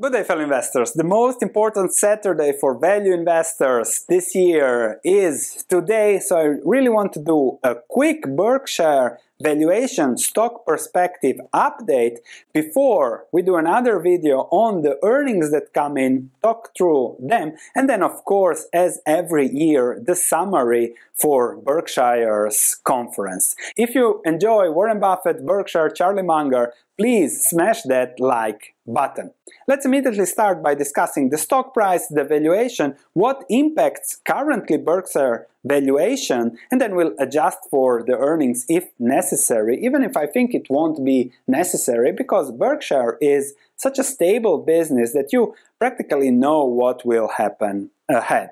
Good day, fellow investors. The most important Saturday for value investors this year is today, so I really want to do a quick Berkshire valuation stock perspective update before we do another video on the earnings that come in, talk through them, and then of course as every year the summary for Berkshire's conference. If you enjoy Warren Buffett, Berkshire, Charlie Munger, please smash that like button. Let's immediately start by discussing the stock price, the valuation, what impacts currently Berkshire valuation, and then we'll adjust for the earnings if necessary, even if I think it won't be necessary because Berkshire is such a stable business that you practically know what will happen ahead.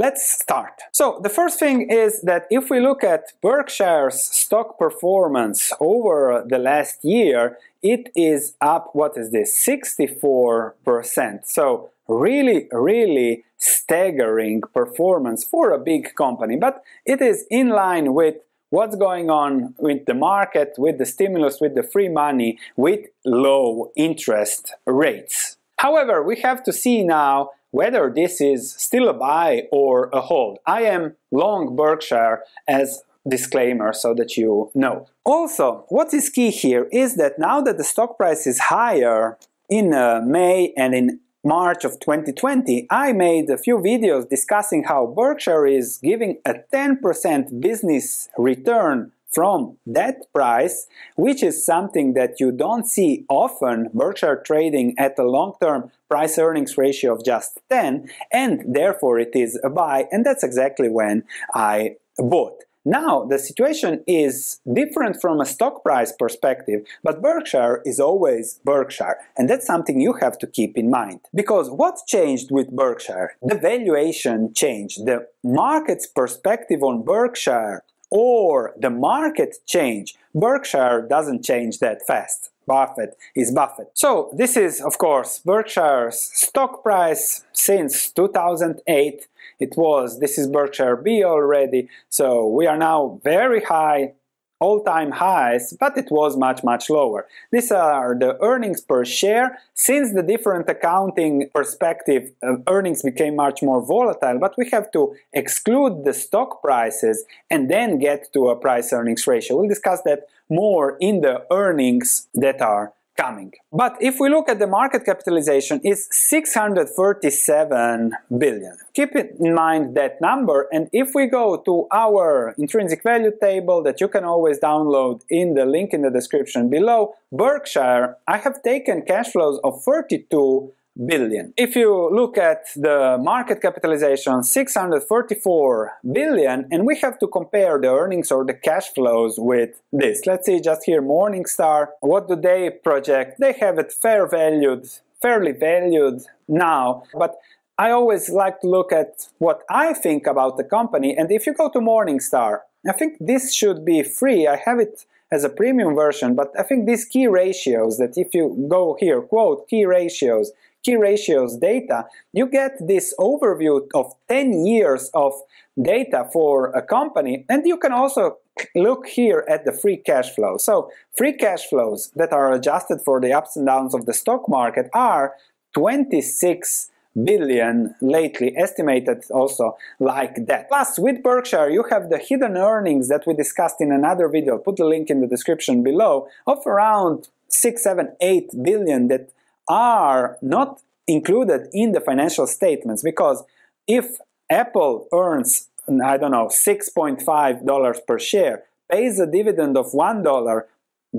Let's start. So the first thing is that if we look at Berkshire's stock performance over the last year, it is up, what is this, 64%. So really, really staggering performance for a big company, but it is in line with what's going on with the market, with the stimulus, with the free money, with low interest rates. However, we have to see now whether this is still a buy or a hold. I am long Berkshire as disclaimer so that you know. Also, what is key here is that now that the stock price is higher in uh, May and in March of 2020, I made a few videos discussing how Berkshire is giving a 10% business return from that price, which is something that you don't see often, Berkshire trading at a long-term price earnings ratio of just 10, and therefore it is a buy, and that's exactly when I bought. Now, the situation is different from a stock price perspective, but Berkshire is always Berkshire, and that's something you have to keep in mind. Because what changed with Berkshire? The valuation changed. The market's perspective on Berkshire or the market change, Berkshire doesn't change that fast. Buffett is Buffett. So this is, of course, Berkshire's stock price since 2008. It was, this is Berkshire B already, so we are now very high all-time highs, but it was much, much lower. These are the earnings per share. Since the different accounting perspective, uh, earnings became much more volatile, but we have to exclude the stock prices and then get to a price-earnings ratio. We'll discuss that more in the earnings that are coming. But if we look at the market capitalization, it's 637 billion. Keep in mind that number, and if we go to our intrinsic value table that you can always download in the link in the description below, Berkshire, I have taken cash flows of 32 billion. If you look at the market capitalization, 644 billion, and we have to compare the earnings or the cash flows with this. Let's see just here Morningstar, what do they project? They have it fair valued, fairly valued now, but I always like to look at what I think about the company, and if you go to Morningstar, I think this should be free. I have it as a premium version, but I think these key ratios that if you go here, quote, key ratios, key ratios data, you get this overview of 10 years of data for a company, and you can also look here at the free cash flow. So free cash flows that are adjusted for the ups and downs of the stock market are 26 billion lately estimated also like that. Plus with Berkshire you have the hidden earnings that we discussed in another video, put the link in the description below, of around 6, 7, 8 billion that are not included in the financial statements because if Apple earns, I don't know, $6.5 per share, pays a dividend of $1,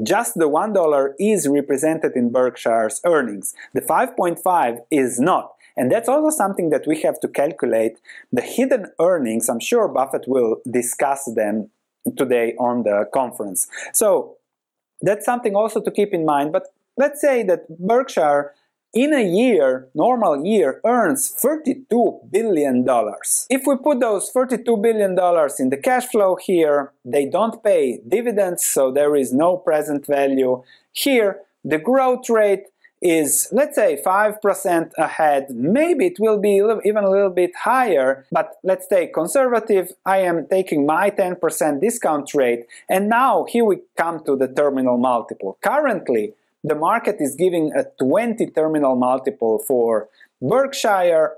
just the $1 is represented in Berkshire's earnings. The 5.5 is not. And that's also something that we have to calculate. The hidden earnings, I'm sure Buffett will discuss them today on the conference. So that's something also to keep in mind. But Let's say that Berkshire in a year, normal year, earns $32 billion. If we put those $32 billion in the cash flow here, they don't pay dividends, so there is no present value. Here, the growth rate is, let's say, 5% ahead. Maybe it will be even a little bit higher, but let's take conservative. I am taking my 10% discount rate, and now here we come to the terminal multiple. Currently, the market is giving a 20 terminal multiple for Berkshire,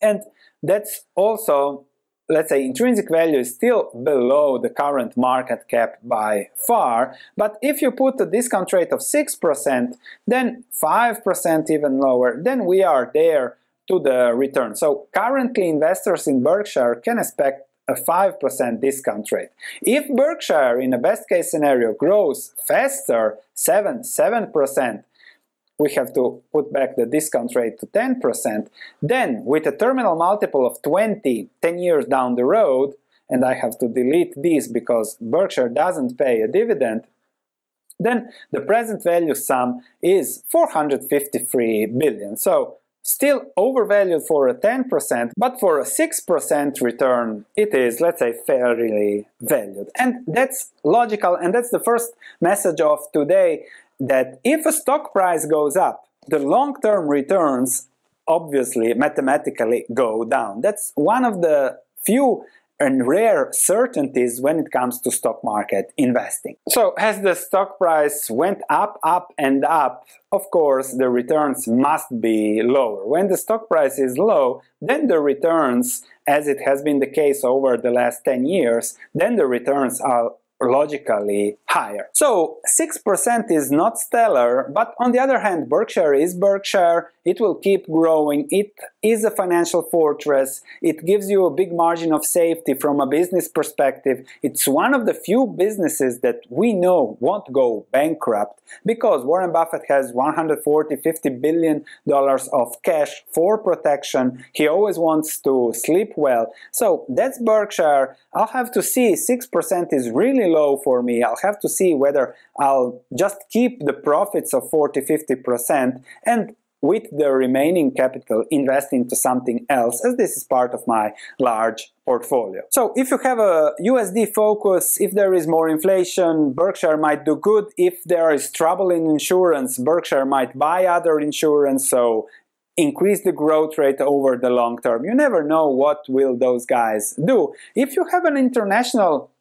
and that's also let's say intrinsic value is still below the current market cap by far, but if you put a discount rate of 6%, then 5% even lower, then we are there to the return. So currently investors in Berkshire can expect a 5% discount rate. If Berkshire in a best case scenario grows faster, 7, 7%, we have to put back the discount rate to 10%. Then, with a terminal multiple of 20, 10 years down the road, and I have to delete this because Berkshire doesn't pay a dividend, then the present value sum is 453 billion. So, still overvalued for a 10%, but for a 6% return, it is, let's say, fairly valued. And that's logical, and that's the first message of today that if a stock price goes up, the long term returns obviously mathematically go down. That's one of the few and rare certainties when it comes to stock market investing. So as the stock price went up, up and up, of course the returns must be lower. When the stock price is low, then the returns, as it has been the case over the last 10 years, then the returns are logically higher. So 6% is not stellar, but on the other hand, Berkshire is Berkshire. It will keep growing. It is a financial fortress. It gives you a big margin of safety from a business perspective. It's one of the few businesses that we know won't go bankrupt because Warren Buffett has 140 50 billion dollars of cash for protection. He always wants to sleep well. So that's Berkshire. I'll have to see 6% is really low for me. I'll have to see whether I'll just keep the profits of 40 50% and with the remaining capital invest into something else as this is part of my large portfolio. So if you have a USD focus, if there is more inflation, Berkshire might do good. If there is trouble in insurance, Berkshire might buy other insurance, so increase the growth rate over the long term. You never know what will those guys do. If you have an international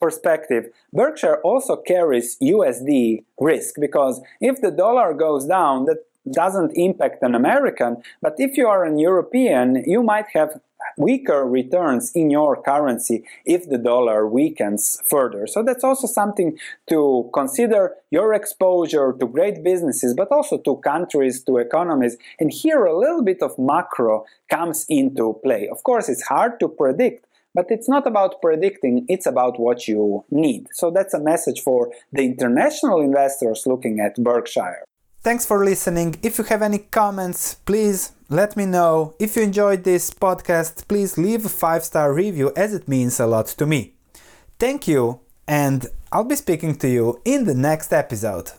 perspective, Berkshire also carries USD risk because if the dollar goes down, that doesn't impact an American, but if you are an European, you might have weaker returns in your currency if the dollar weakens further. So that's also something to consider your exposure to great businesses, but also to countries, to economies. And here a little bit of macro comes into play. Of course, it's hard to predict, but it's not about predicting, it's about what you need. So that's a message for the international investors looking at Berkshire. Thanks for listening. If you have any comments, please let me know. If you enjoyed this podcast, please leave a five star review as it means a lot to me. Thank you, and I'll be speaking to you in the next episode.